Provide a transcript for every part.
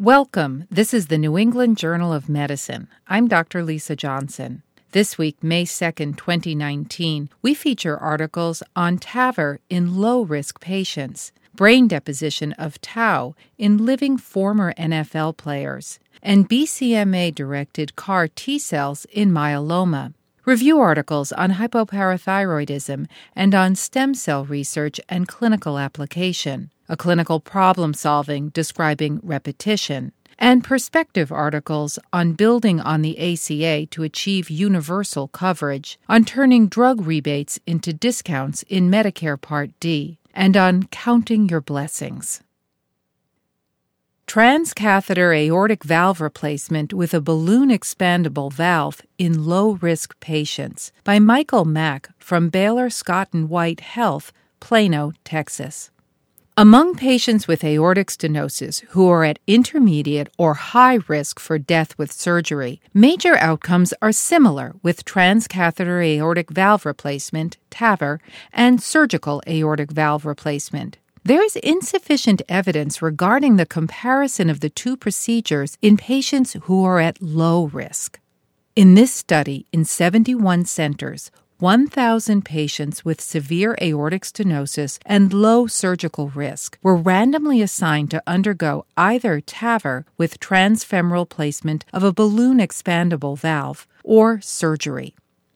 Welcome. This is the New England Journal of Medicine. I'm Dr. Lisa Johnson. This week, May 2nd, 2019, we feature articles on TAVR in low risk patients, brain deposition of tau in living former NFL players, and BCMA directed CAR T cells in myeloma. Review articles on hypoparathyroidism and on stem cell research and clinical application a clinical problem solving describing repetition, and perspective articles on building on the ACA to achieve universal coverage, on turning drug rebates into discounts in Medicare Part D, and on counting your blessings. Transcatheter aortic valve replacement with a balloon expandable valve in low risk patients by Michael Mack from Baylor Scott and White Health, Plano, Texas. Among patients with aortic stenosis who are at intermediate or high risk for death with surgery, major outcomes are similar with transcatheter aortic valve replacement, TAVR, and surgical aortic valve replacement. There is insufficient evidence regarding the comparison of the two procedures in patients who are at low risk. In this study, in 71 centers, 1,000 patients with severe aortic stenosis and low surgical risk were randomly assigned to undergo either TAVR with transfemoral placement of a balloon expandable valve or surgery.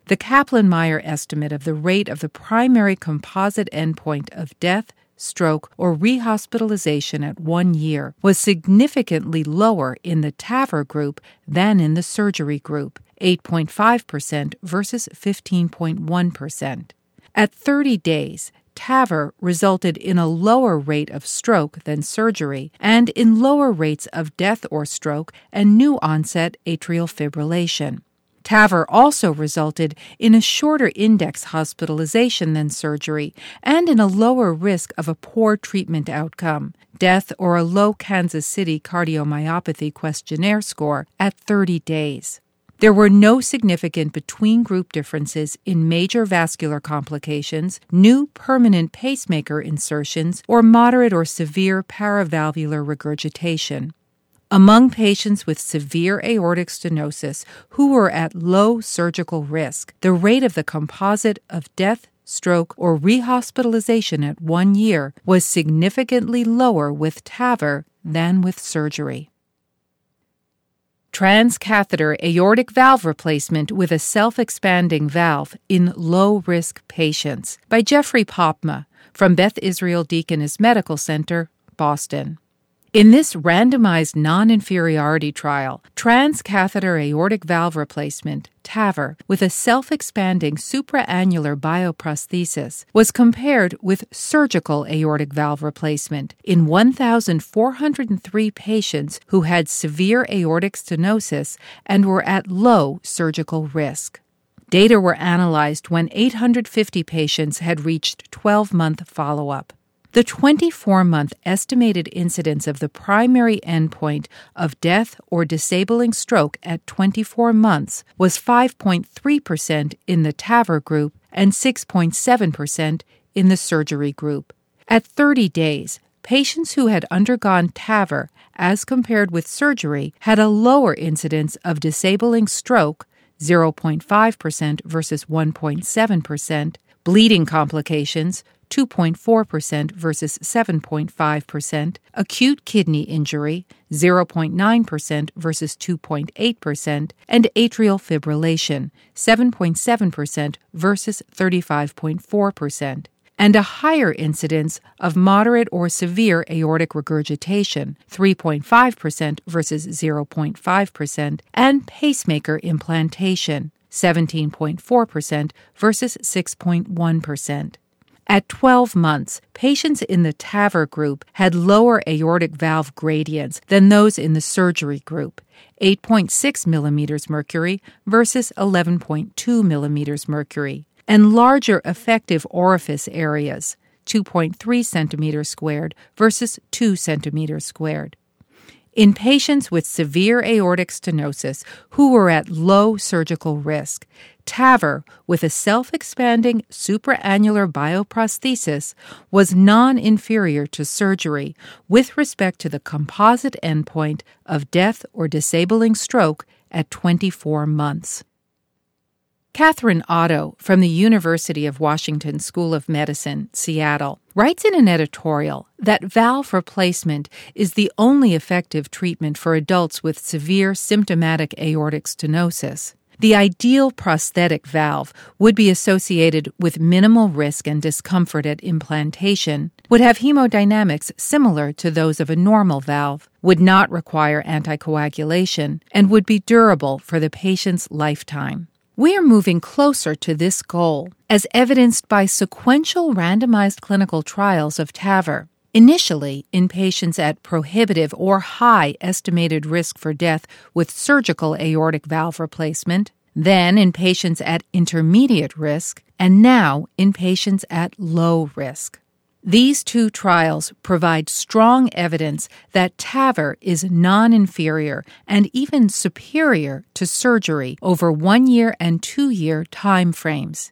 The Kaplan Meier estimate of the rate of the primary composite endpoint of death, stroke, or rehospitalization at one year was significantly lower in the TAVR group than in the surgery group, 8.5% versus 15.1%. At 30 days, TAVR resulted in a lower rate of stroke than surgery and in lower rates of death or stroke and new onset atrial fibrillation. TAVR also resulted in a shorter index hospitalization than surgery and in a lower risk of a poor treatment outcome, death or a low Kansas City cardiomyopathy questionnaire score at 30 days. There were no significant between group differences in major vascular complications, new permanent pacemaker insertions, or moderate or severe paravalvular regurgitation. Among patients with severe aortic stenosis who were at low surgical risk, the rate of the composite of death, stroke, or rehospitalization at one year was significantly lower with TAVR than with surgery. Transcatheter aortic valve replacement with a self expanding valve in low risk patients by Jeffrey Popma from Beth Israel Deaconess Medical Center, Boston. In this randomized non inferiority trial, transcatheter aortic valve replacement, TAVR, with a self expanding supraannular bioprosthesis was compared with surgical aortic valve replacement in 1,403 patients who had severe aortic stenosis and were at low surgical risk. Data were analyzed when 850 patients had reached 12 month follow up. The 24 month estimated incidence of the primary endpoint of death or disabling stroke at 24 months was 5.3% in the TAVR group and 6.7% in the surgery group. At 30 days, patients who had undergone TAVR as compared with surgery had a lower incidence of disabling stroke 0.5% versus 1.7%, bleeding complications 2.4% versus 7.5%, acute kidney injury 0.9% versus 2.8%, and atrial fibrillation 7.7% versus 35.4% and a higher incidence of moderate or severe aortic regurgitation, 3.5% versus 0.5%, and pacemaker implantation, 17.4% versus 6.1%. At 12 months, patients in the TAVR group had lower aortic valve gradients than those in the surgery group, 8.6 millimeters mercury versus 11.2 millimeters mercury, and larger effective orifice areas, 2.3 centimeters squared versus 2 centimeters squared. In patients with severe aortic stenosis who were at low surgical risk, TAVR with a self expanding supraannular bioprosthesis was non inferior to surgery with respect to the composite endpoint of death or disabling stroke at 24 months. Catherine Otto from the University of Washington School of Medicine, Seattle, writes in an editorial that valve replacement is the only effective treatment for adults with severe symptomatic aortic stenosis. The ideal prosthetic valve would be associated with minimal risk and discomfort at implantation, would have hemodynamics similar to those of a normal valve, would not require anticoagulation, and would be durable for the patient's lifetime. We are moving closer to this goal, as evidenced by sequential randomized clinical trials of TAVR. Initially, in patients at prohibitive or high estimated risk for death with surgical aortic valve replacement, then in patients at intermediate risk, and now in patients at low risk. These two trials provide strong evidence that TAVR is non inferior and even superior to surgery over one year and two year time frames.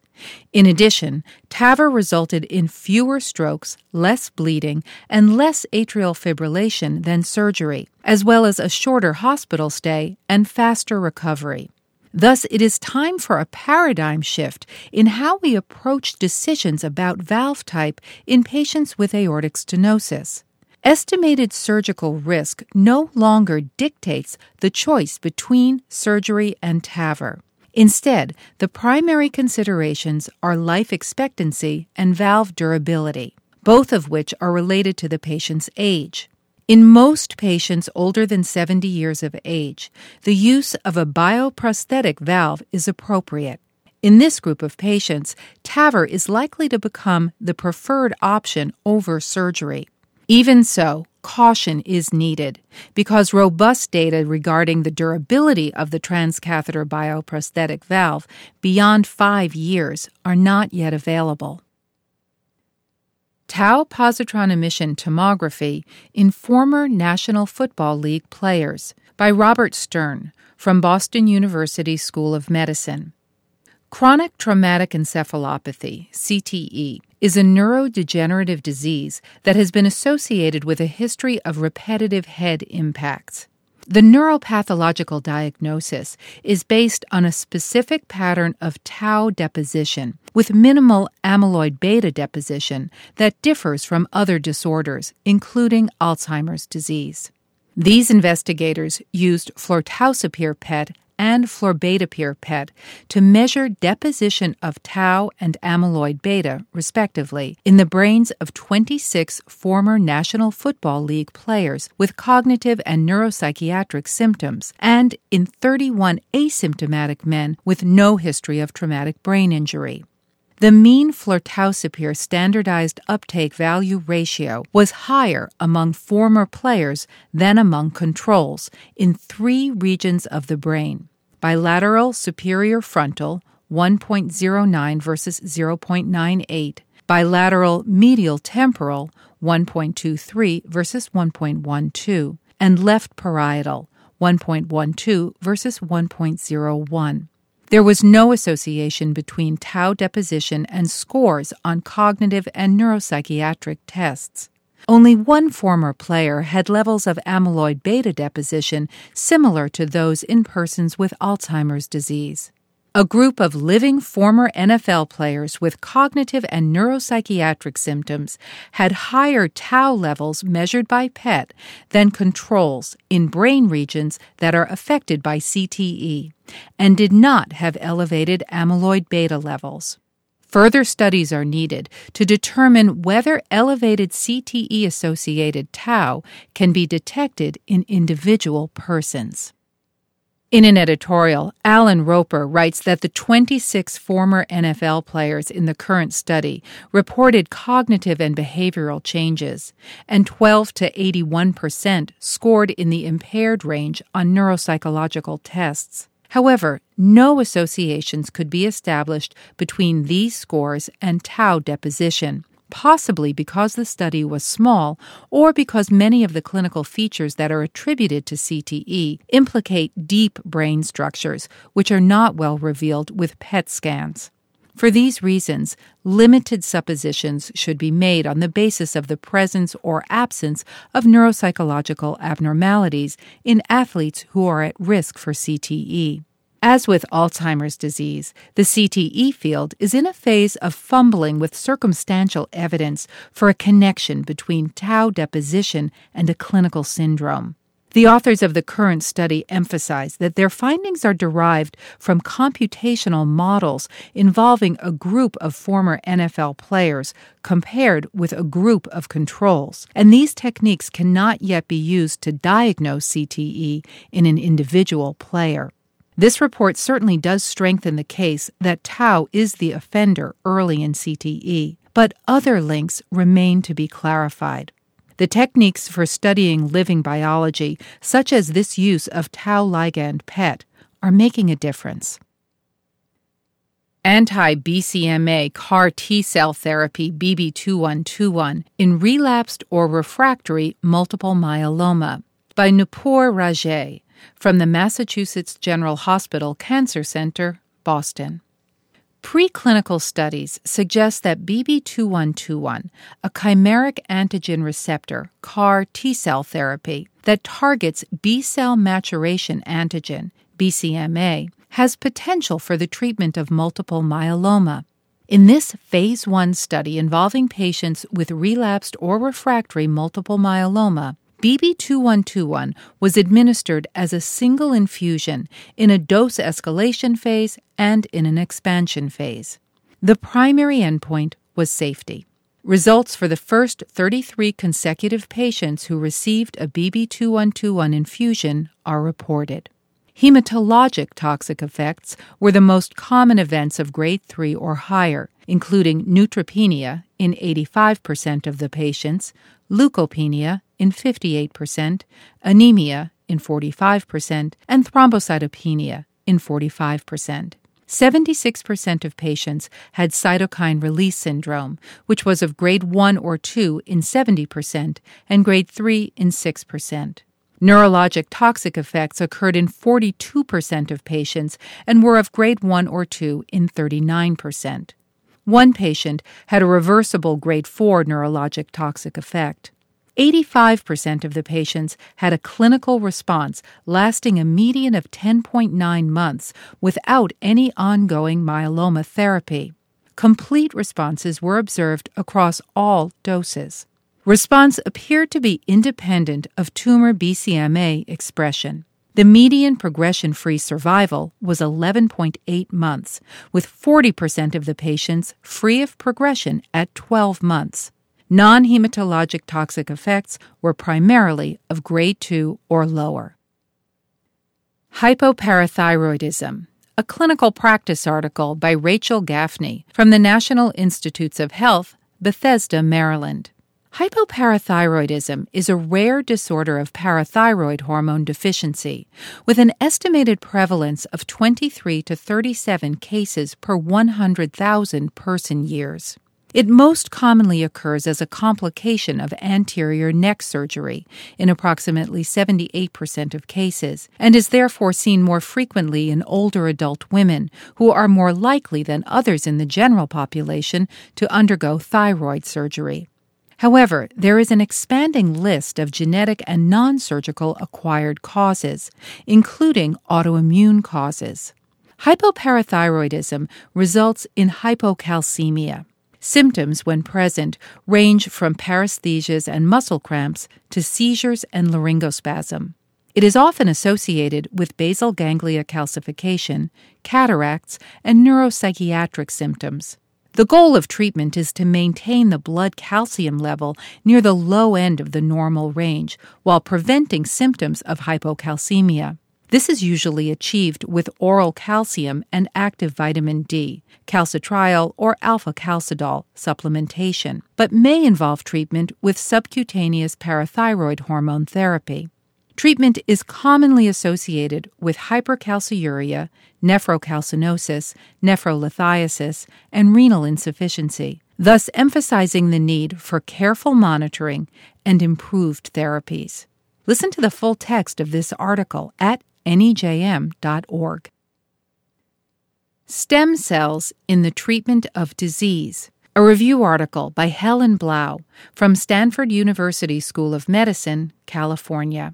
In addition, TAVR resulted in fewer strokes, less bleeding, and less atrial fibrillation than surgery, as well as a shorter hospital stay and faster recovery. Thus, it is time for a paradigm shift in how we approach decisions about valve type in patients with aortic stenosis. Estimated surgical risk no longer dictates the choice between surgery and TAVR. Instead, the primary considerations are life expectancy and valve durability, both of which are related to the patient's age. In most patients older than 70 years of age, the use of a bioprosthetic valve is appropriate. In this group of patients, TAVR is likely to become the preferred option over surgery. Even so, caution is needed because robust data regarding the durability of the transcatheter bioprosthetic valve beyond five years are not yet available. Tau positron emission tomography in former National Football League players by Robert Stern from Boston University School of Medicine. Chronic traumatic encephalopathy, CTE, is a neurodegenerative disease that has been associated with a history of repetitive head impacts. The neuropathological diagnosis is based on a specific pattern of tau deposition with minimal amyloid beta deposition that differs from other disorders, including Alzheimer's disease. These investigators used flortaucipir PET and florbetapir PET to measure deposition of tau and amyloid beta, respectively, in the brains of 26 former National Football League players with cognitive and neuropsychiatric symptoms, and in 31 asymptomatic men with no history of traumatic brain injury. The mean flortaucipir standardized uptake value ratio was higher among former players than among controls in three regions of the brain bilateral superior frontal 1.09 versus 0.98, bilateral medial temporal 1.23 versus 1.12, and left parietal 1.12 versus 1.01. There was no association between tau deposition and scores on cognitive and neuropsychiatric tests. Only one former player had levels of amyloid beta deposition similar to those in persons with Alzheimer's disease. A group of living former NFL players with cognitive and neuropsychiatric symptoms had higher tau levels measured by PET than controls in brain regions that are affected by CTE and did not have elevated amyloid beta levels. Further studies are needed to determine whether elevated CTE associated tau can be detected in individual persons. In an editorial, Allan Ropper writes that the 26 former NFL players in the current study reported cognitive and behavioral changes, and 12 to 81 percent scored in the impaired range on neuropsychological tests. However, no associations could be established between these scores and tau deposition. possibly because the study was small or because many of the clinical features that are attributed to CTE implicate deep brain structures, which are not well revealed with PET scans. For these reasons, limited suppositions should be made on the basis of the presence or absence of neuropsychological abnormalities in athletes who are at risk for CTE. As with Alzheimer's disease, the CTE field is in a phase of fumbling with circumstantial evidence for a connection between tau deposition and a clinical syndrome. The authors of the current study emphasize that their findings are derived from computational models involving a group of former NFL players compared with a group of controls, and these techniques cannot yet be used to diagnose CTE in an individual player. This report certainly does strengthen the case that tau is the offender early in CTE, but other links remain to be clarified. The techniques for studying living biology, such as this use of tau ligand PET, are making a difference. Anti BCMA CAR T cell therapy BB2121 in relapsed or refractory multiple myeloma by Noopur Raje from the Massachusetts General Hospital Cancer Center, Boston. Preclinical studies suggest that BB2121, a chimeric antigen receptor CAR T cell therapy that targets B cell maturation antigen, BCMA, has potential for the treatment of multiple myeloma. In this phase 1 study involving patients with relapsed or refractory multiple myeloma, BB2121 was administered as a single infusion in a dose escalation phase and in an expansion phase. The primary endpoint was safety. Results for the first 33 consecutive patients who received a BB2121 infusion are reported. Hematologic toxic effects were the most common events of grade 3 or higher, including neutropenia in 85% of the patients, leukopenia in 58%, anemia in 45%, and thrombocytopenia in 45%. 76% of patients had cytokine release syndrome, which was of grade 1 or 2 in 70% and grade 3 in 6%. Neurologic toxic effects occurred in 42% of patients and were of grade 1 or 2 in 39%. One patient had a reversible grade 4 neurologic toxic effect. 85% of the patients had a clinical response lasting a median of 10.9 months without any ongoing myeloma therapy. Complete responses were observed across all doses. Response appeared to be independent of tumor BCMA expression. The median progression free survival was 11.8 months, with 40% of the patients free of progression at 12 months. Non hematologic toxic effects were primarily of grade 2 or lower. Hypoparathyroidism, a clinical practice article by Rachel Gafni from the National Institutes of Health, Bethesda, Maryland. Hypoparathyroidism is a rare disorder of parathyroid hormone deficiency, with an estimated prevalence of 23 to 37 cases per 100,000 person years. It most commonly occurs as a complication of anterior neck surgery in approximately 78% of cases, and is therefore seen more frequently in older adult women who are more likely than others in the general population to undergo thyroid surgery. However, there is an expanding list of genetic and non surgical acquired causes, including autoimmune causes. Hypoparathyroidism results in hypocalcemia. Symptoms, when present, range from paresthesias and muscle cramps to seizures and laryngospasm. It is often associated with basal ganglia calcification, cataracts, and neuropsychiatric symptoms. The goal of treatment is to maintain the blood calcium level near the low end of the normal range while preventing symptoms of hypocalcemia. This is usually achieved with oral calcium and active vitamin D, calcitriol or alfacalcidol supplementation, but may involve treatment with subcutaneous parathyroid hormone therapy. Treatment is commonly associated with hypercalciuria, nephrocalcinosis, nephrolithiasis, and renal insufficiency, thus emphasizing the need for careful monitoring and improved therapies. Listen to the full text of this article at nejm.org. Stem cells in the treatment of disease. A review article by Helen Blau from Stanford University School of Medicine, California.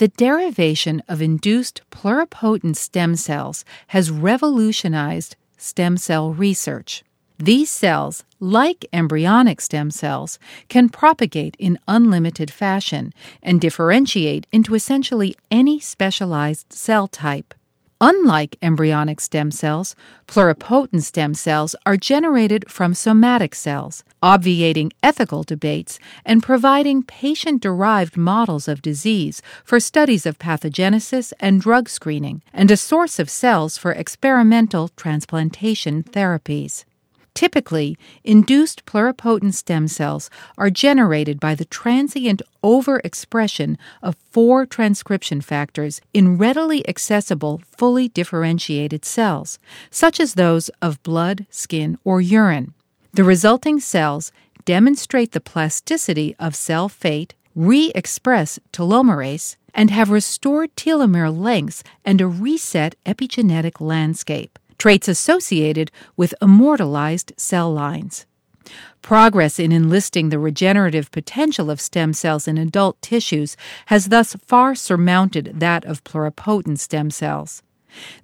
The derivation of induced pluripotent stem cells has revolutionized stem cell research. These cells, like embryonic stem cells, can propagate in unlimited fashion and differentiate into essentially any specialized cell type. Unlike embryonic stem cells, pluripotent stem cells are generated from somatic cells, obviating ethical debates and providing patient derived models of disease for studies of pathogenesis and drug screening, and a source of cells for experimental transplantation therapies. Typically, induced pluripotent stem cells are generated by the transient overexpression of four transcription factors in readily accessible, fully differentiated cells, such as those of blood, skin, or urine. The resulting cells demonstrate the plasticity of cell fate, re express telomerase, and have restored telomere lengths and a reset epigenetic landscape traits associated with immortalized cell lines. Progress in enlisting the regenerative potential of stem cells in adult tissues has thus far surmounted that of pluripotent stem cells.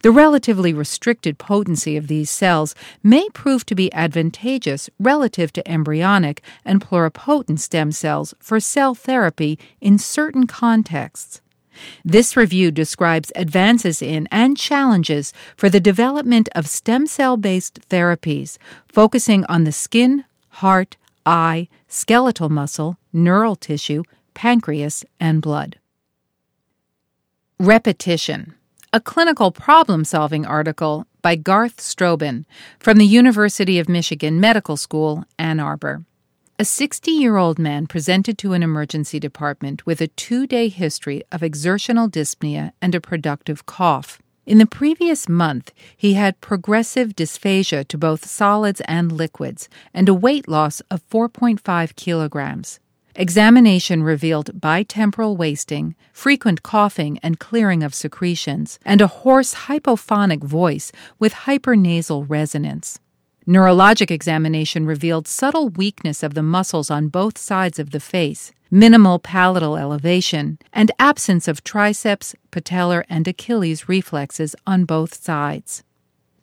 The relatively restricted potency of these cells may prove to be advantageous relative to embryonic and pluripotent stem cells for cell therapy in certain contexts. This review describes advances in and challenges for the development of stem cell based therapies, focusing on the skin, heart, eye, skeletal muscle, neural tissue, pancreas, and blood. Repetition. A clinical problem solving article by Garth Strohbehn from the University of Michigan Medical School, Ann Arbor. A 60 year old man presented to an emergency department with a two day history of exertional dyspnea and a productive cough. In the previous month, he had progressive dysphagia to both solids and liquids and a weight loss of 4.5 kilograms. Examination revealed bitemporal wasting, frequent coughing and clearing of secretions, and a hoarse hypophonic voice with hypernasal resonance. Neurologic examination revealed subtle weakness of the muscles on both sides of the face, minimal palatal elevation, and absence of triceps, patellar, and Achilles reflexes on both sides.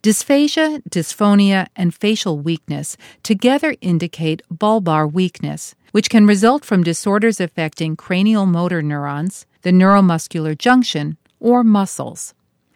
Dysphagia, dysphonia, and facial weakness together indicate bulbar weakness, which can result from disorders affecting cranial motor neurons, the neuromuscular junction, or muscles.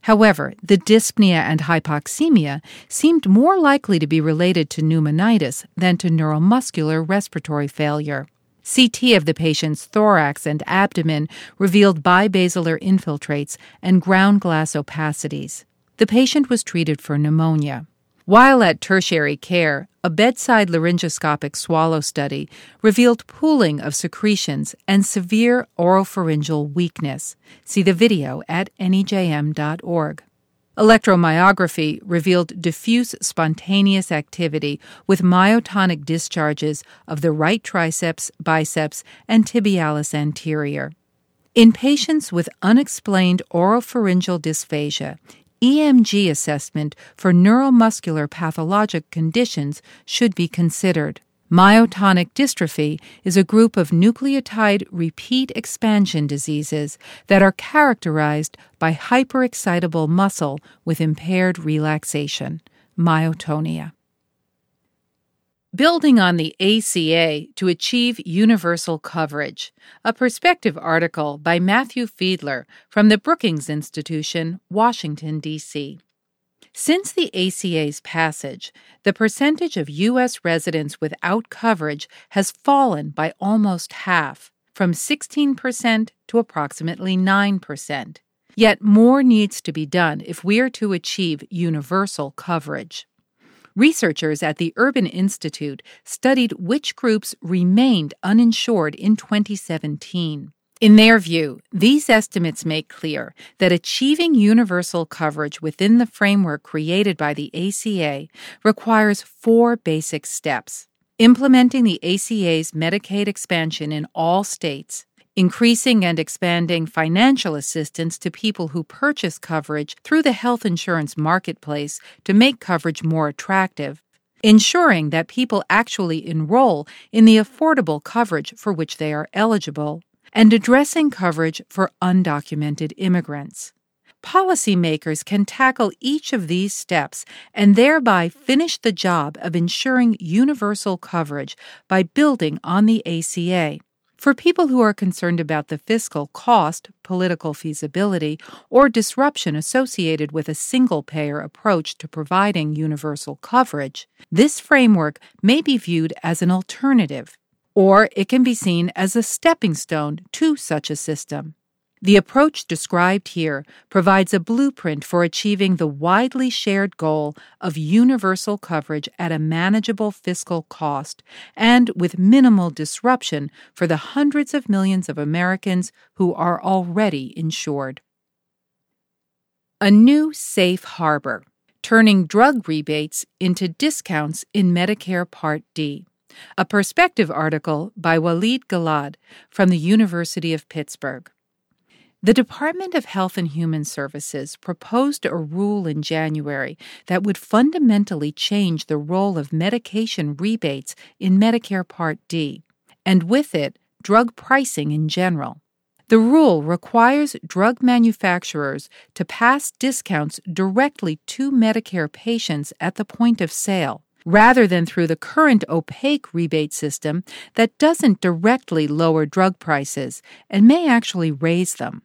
However, the dyspnea and hypoxemia seemed more likely to be related to pneumonitis than to neuromuscular respiratory failure. CT of the patient's thorax and abdomen revealed bibasilar infiltrates and ground glass opacities. The patient was treated for pneumonia. While at tertiary care, a bedside laryngoscopic swallow study revealed pooling of secretions and severe oropharyngeal weakness. See the video at nejm.org. Electromyography revealed diffuse spontaneous activity with myotonic discharges of the right triceps, biceps, and tibialis anterior. In patients with unexplained oropharyngeal dysphagia, EMG assessment for neuromuscular pathologic conditions should be considered. Myotonic dystrophy is a group of nucleotide repeat expansion diseases that are characterized by hyperexcitable muscle with impaired relaxation, myotonia. Building on the ACA to Achieve Universal Coverage, a perspective article by Matthew Fiedler from the Brookings Institution, Washington, D.C. Since the ACA's passage, the percentage of U.S. residents without coverage has fallen by almost half, from 16% to approximately 9%. Yet more needs to be done if we are to achieve universal coverage. Researchers at the Urban Institute studied which groups remained uninsured in 2017. In their view, these estimates make clear that achieving universal coverage within the framework created by the ACA requires four basic steps. implementing the ACA's Medicaid expansion in all states, increasing and expanding financial assistance to people who purchase coverage through the health insurance marketplace to make coverage more attractive, ensuring that people actually enroll in the affordable coverage for which they are eligible, and addressing coverage for undocumented immigrants. Policymakers can tackle each of these steps and thereby finish the job of ensuring universal coverage by building on the ACA. For people who are concerned about the fiscal cost, political feasibility, or disruption associated with a single payer approach to providing universal coverage, this framework may be viewed as an alternative, or it can be seen as a stepping stone to such a system. The approach described here provides a blueprint for achieving the widely shared goal of universal coverage at a manageable fiscal cost and with minimal disruption for the hundreds of millions of Americans who are already insured. A new safe harbor, turning drug rebates into discounts in Medicare Part D. A perspective article by Walid Gellad from the University of Pittsburgh. The Department of Health and Human Services proposed a rule in January that would fundamentally change the role of medication rebates in Medicare Part D, and with it, drug pricing in general. The rule requires drug manufacturers to pass discounts directly to Medicare patients at the point of sale, rather than through the current opaque rebate system that doesn't directly lower drug prices and may actually raise them.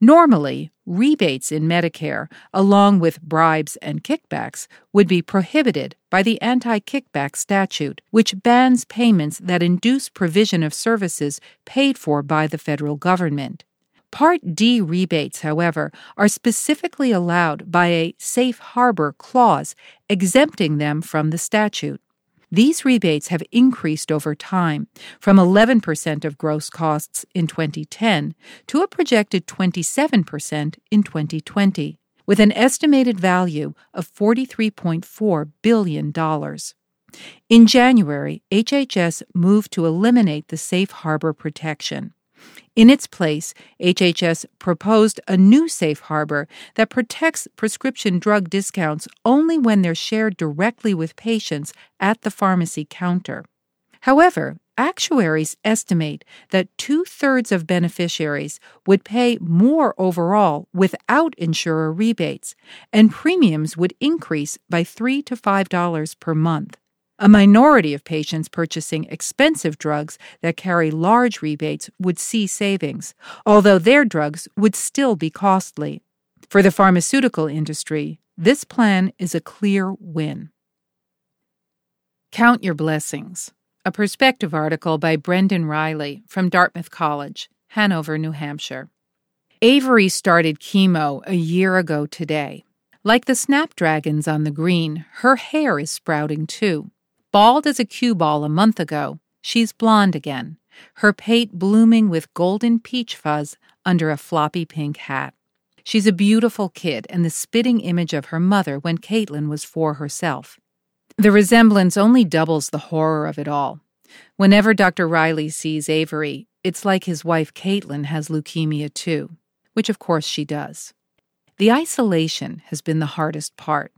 Normally, rebates in Medicare, along with bribes and kickbacks, would be prohibited by the anti kickback statute, which bans payments that induce provision of services paid for by the federal government. Part D rebates, however, are specifically allowed by a safe harbor clause exempting them from the statute. These rebates have increased over time from 11% of gross costs in 2010 to a projected 27% in 2020, with an estimated value of $43.4 billion. In January, HHS moved to eliminate the safe harbor protection. In its place, HHS proposed a new safe harbor that protects prescription drug discounts only when they're shared directly with patients at the pharmacy counter. However, actuaries estimate that two thirds of beneficiaries would pay more overall without insurer rebates, and premiums would increase by 3 to $5 per month. A minority of patients purchasing expensive drugs that carry large rebates would see savings, although their drugs would still be costly. For the pharmaceutical industry, this plan is a clear win. Count Your Blessings, a perspective article by Brendan Reilly from Dartmouth College, Hanover, New Hampshire. Avery started chemo a year ago today. Like the snapdragons on the green, her hair is sprouting too. Bald as a cue ball a month ago, she's blonde again, her pate blooming with golden peach fuzz under a floppy pink hat. She's a beautiful kid and the spitting image of her mother when Caitlin was four herself. The resemblance only doubles the horror of it all. Whenever Dr. Reilly sees Avery, it's like his wife Caitlin has leukemia too, which of course she does. The isolation has been the hardest part.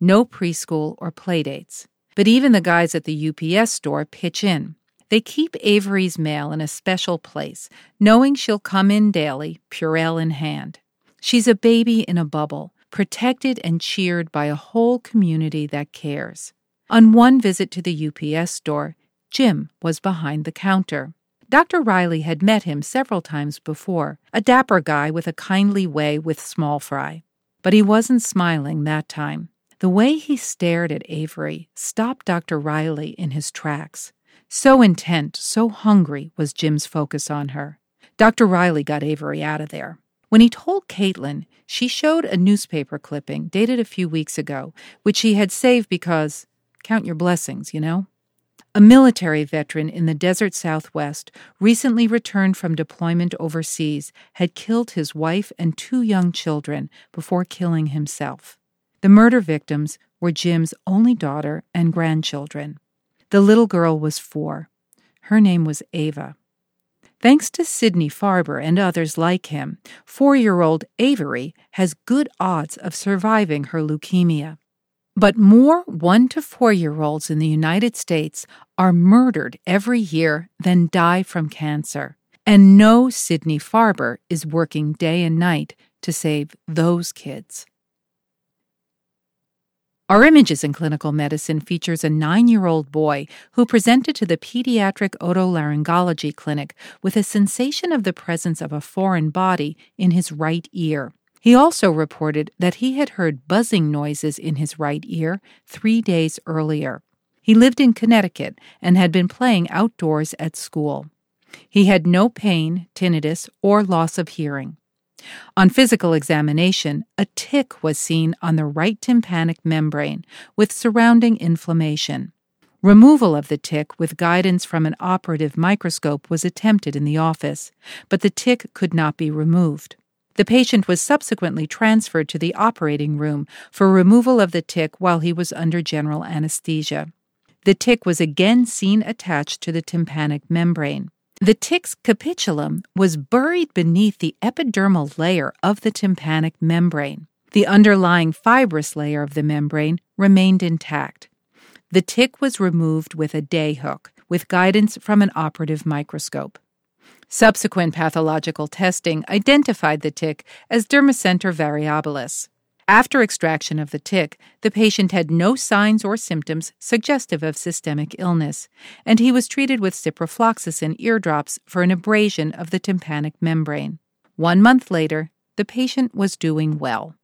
No preschool or playdates. But even the guys at the UPS store pitch in. They keep Avery's mail in a special place, knowing she'll come in daily, Purell in hand. She's a baby in a bubble, protected and cheered by a whole community that cares. On one visit to the UPS store, Jim was behind the counter. Dr. Reilly had met him several times before, a dapper guy with a kindly way with small fry. But he wasn't smiling that time. The way he stared at Avery stopped Dr. Reilly in his tracks. So intent, so hungry was Jim's focus on her. Dr. Reilly got Avery out of there. When he told Caitlin, she showed a newspaper clipping dated a few weeks ago, which she had saved because, count your blessings, you know? A military veteran in the desert southwest, recently returned from deployment overseas, had killed his wife and two young children before killing himself. The murder victims were Jim's only daughter and grandchildren. The little girl was four. Her name was Ava. Thanks to Sidney Farber and others like him, four year old Avery has good odds of surviving her leukemia. But more one to four year olds in the United States are murdered every year than die from cancer. And no Sidney Farber is working day and night to save those kids. Our Images in Clinical Medicine features a nine year old boy who presented to the pediatric otolaryngology clinic with a sensation of the presence of a foreign body in his right ear. He also reported that he had heard buzzing noises in his right ear three days earlier. He lived in Connecticut and had been playing outdoors at school. He had no pain, tinnitus, or loss of hearing. On physical examination, a tick was seen on the right tympanic membrane with surrounding inflammation. Removal of the tick with guidance from an operative microscope was attempted in the office, but the tick could not be removed. The patient was subsequently transferred to the operating room for removal of the tick while he was under general anesthesia. The tick was again seen attached to the tympanic membrane. The tick's capitulum was buried beneath the epidermal layer of the tympanic membrane. The underlying fibrous layer of the membrane remained intact. The tick was removed with a day hook, with guidance from an operative microscope. Subsequent pathological testing identified the tick as Dermacentor variabilis. After extraction of the tick, the patient had no signs or symptoms suggestive of systemic illness, and he was treated with ciprofloxacin eardrops for an abrasion of the tympanic membrane. One month later, the patient was doing well.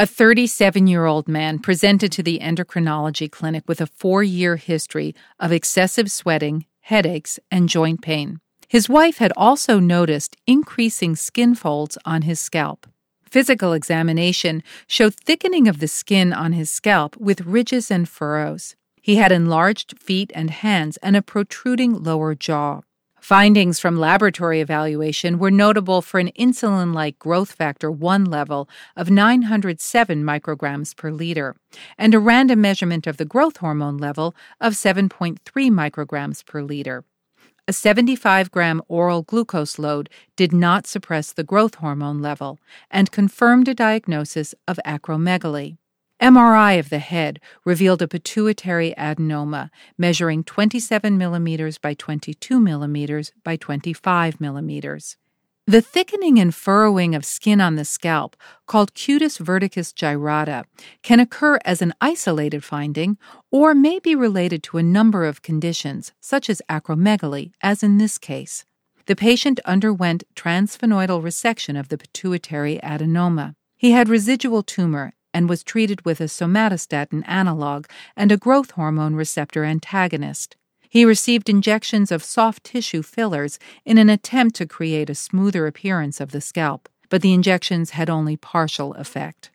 A 37 year old man presented to the endocrinology clinic with a four year history of excessive sweating, headaches, and joint pain. His wife had also noticed increasing skin folds on his scalp. Physical examination showed thickening of the skin on his scalp with ridges and furrows. He had enlarged feet and hands and a protruding lower jaw. Findings from laboratory evaluation were notable for an insulin like growth factor 1 level of 907 micrograms per liter and a random measurement of the growth hormone level of 7.3 micrograms per liter. A 75 gram oral glucose load did not suppress the growth hormone level and confirmed a diagnosis of acromegaly. MRI of the head revealed a pituitary adenoma measuring 27 millimeters by 22 millimeters by 25 millimeters. The thickening and furrowing of skin on the scalp, called cutis verticis gyrata, can occur as an isolated finding or may be related to a number of conditions, such as acromegaly, as in this case. The patient underwent transsphenoidal resection of the pituitary adenoma. He had residual tumor and was treated with a somatostatin analog and a growth hormone receptor antagonist. He received injections of soft tissue fillers in an attempt to create a smoother appearance of the scalp, but the injections had only partial effect.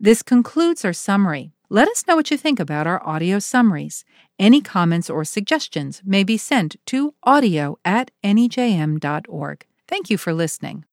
This concludes our summary. Let us know what you think about our audio summaries. Any comments or suggestions may be sent to audio at nejm.org. Thank you for listening.